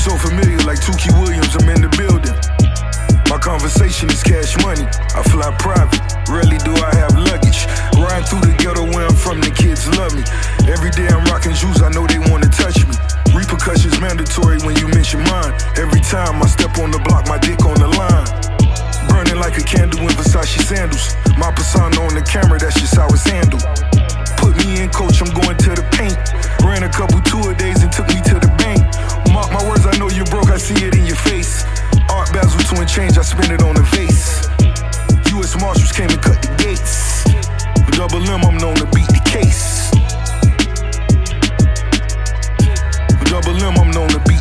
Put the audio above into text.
20 million. So familiar like Tookie Williams, I'm in the building. My conversation is cash money. I fly private, rarely do I have luggage. Riding through the ghetto where I'm from, the kids love me. Every day I'm rocking shoes, I know they wanna touch me. Repercussions mandatory when you mention mine. Every time I step on the block, my dick on the line. Burning like a candle in Versace sandals. My persona on the camera, that's just how it's handled. To beat the case. Double M, I'm known to beat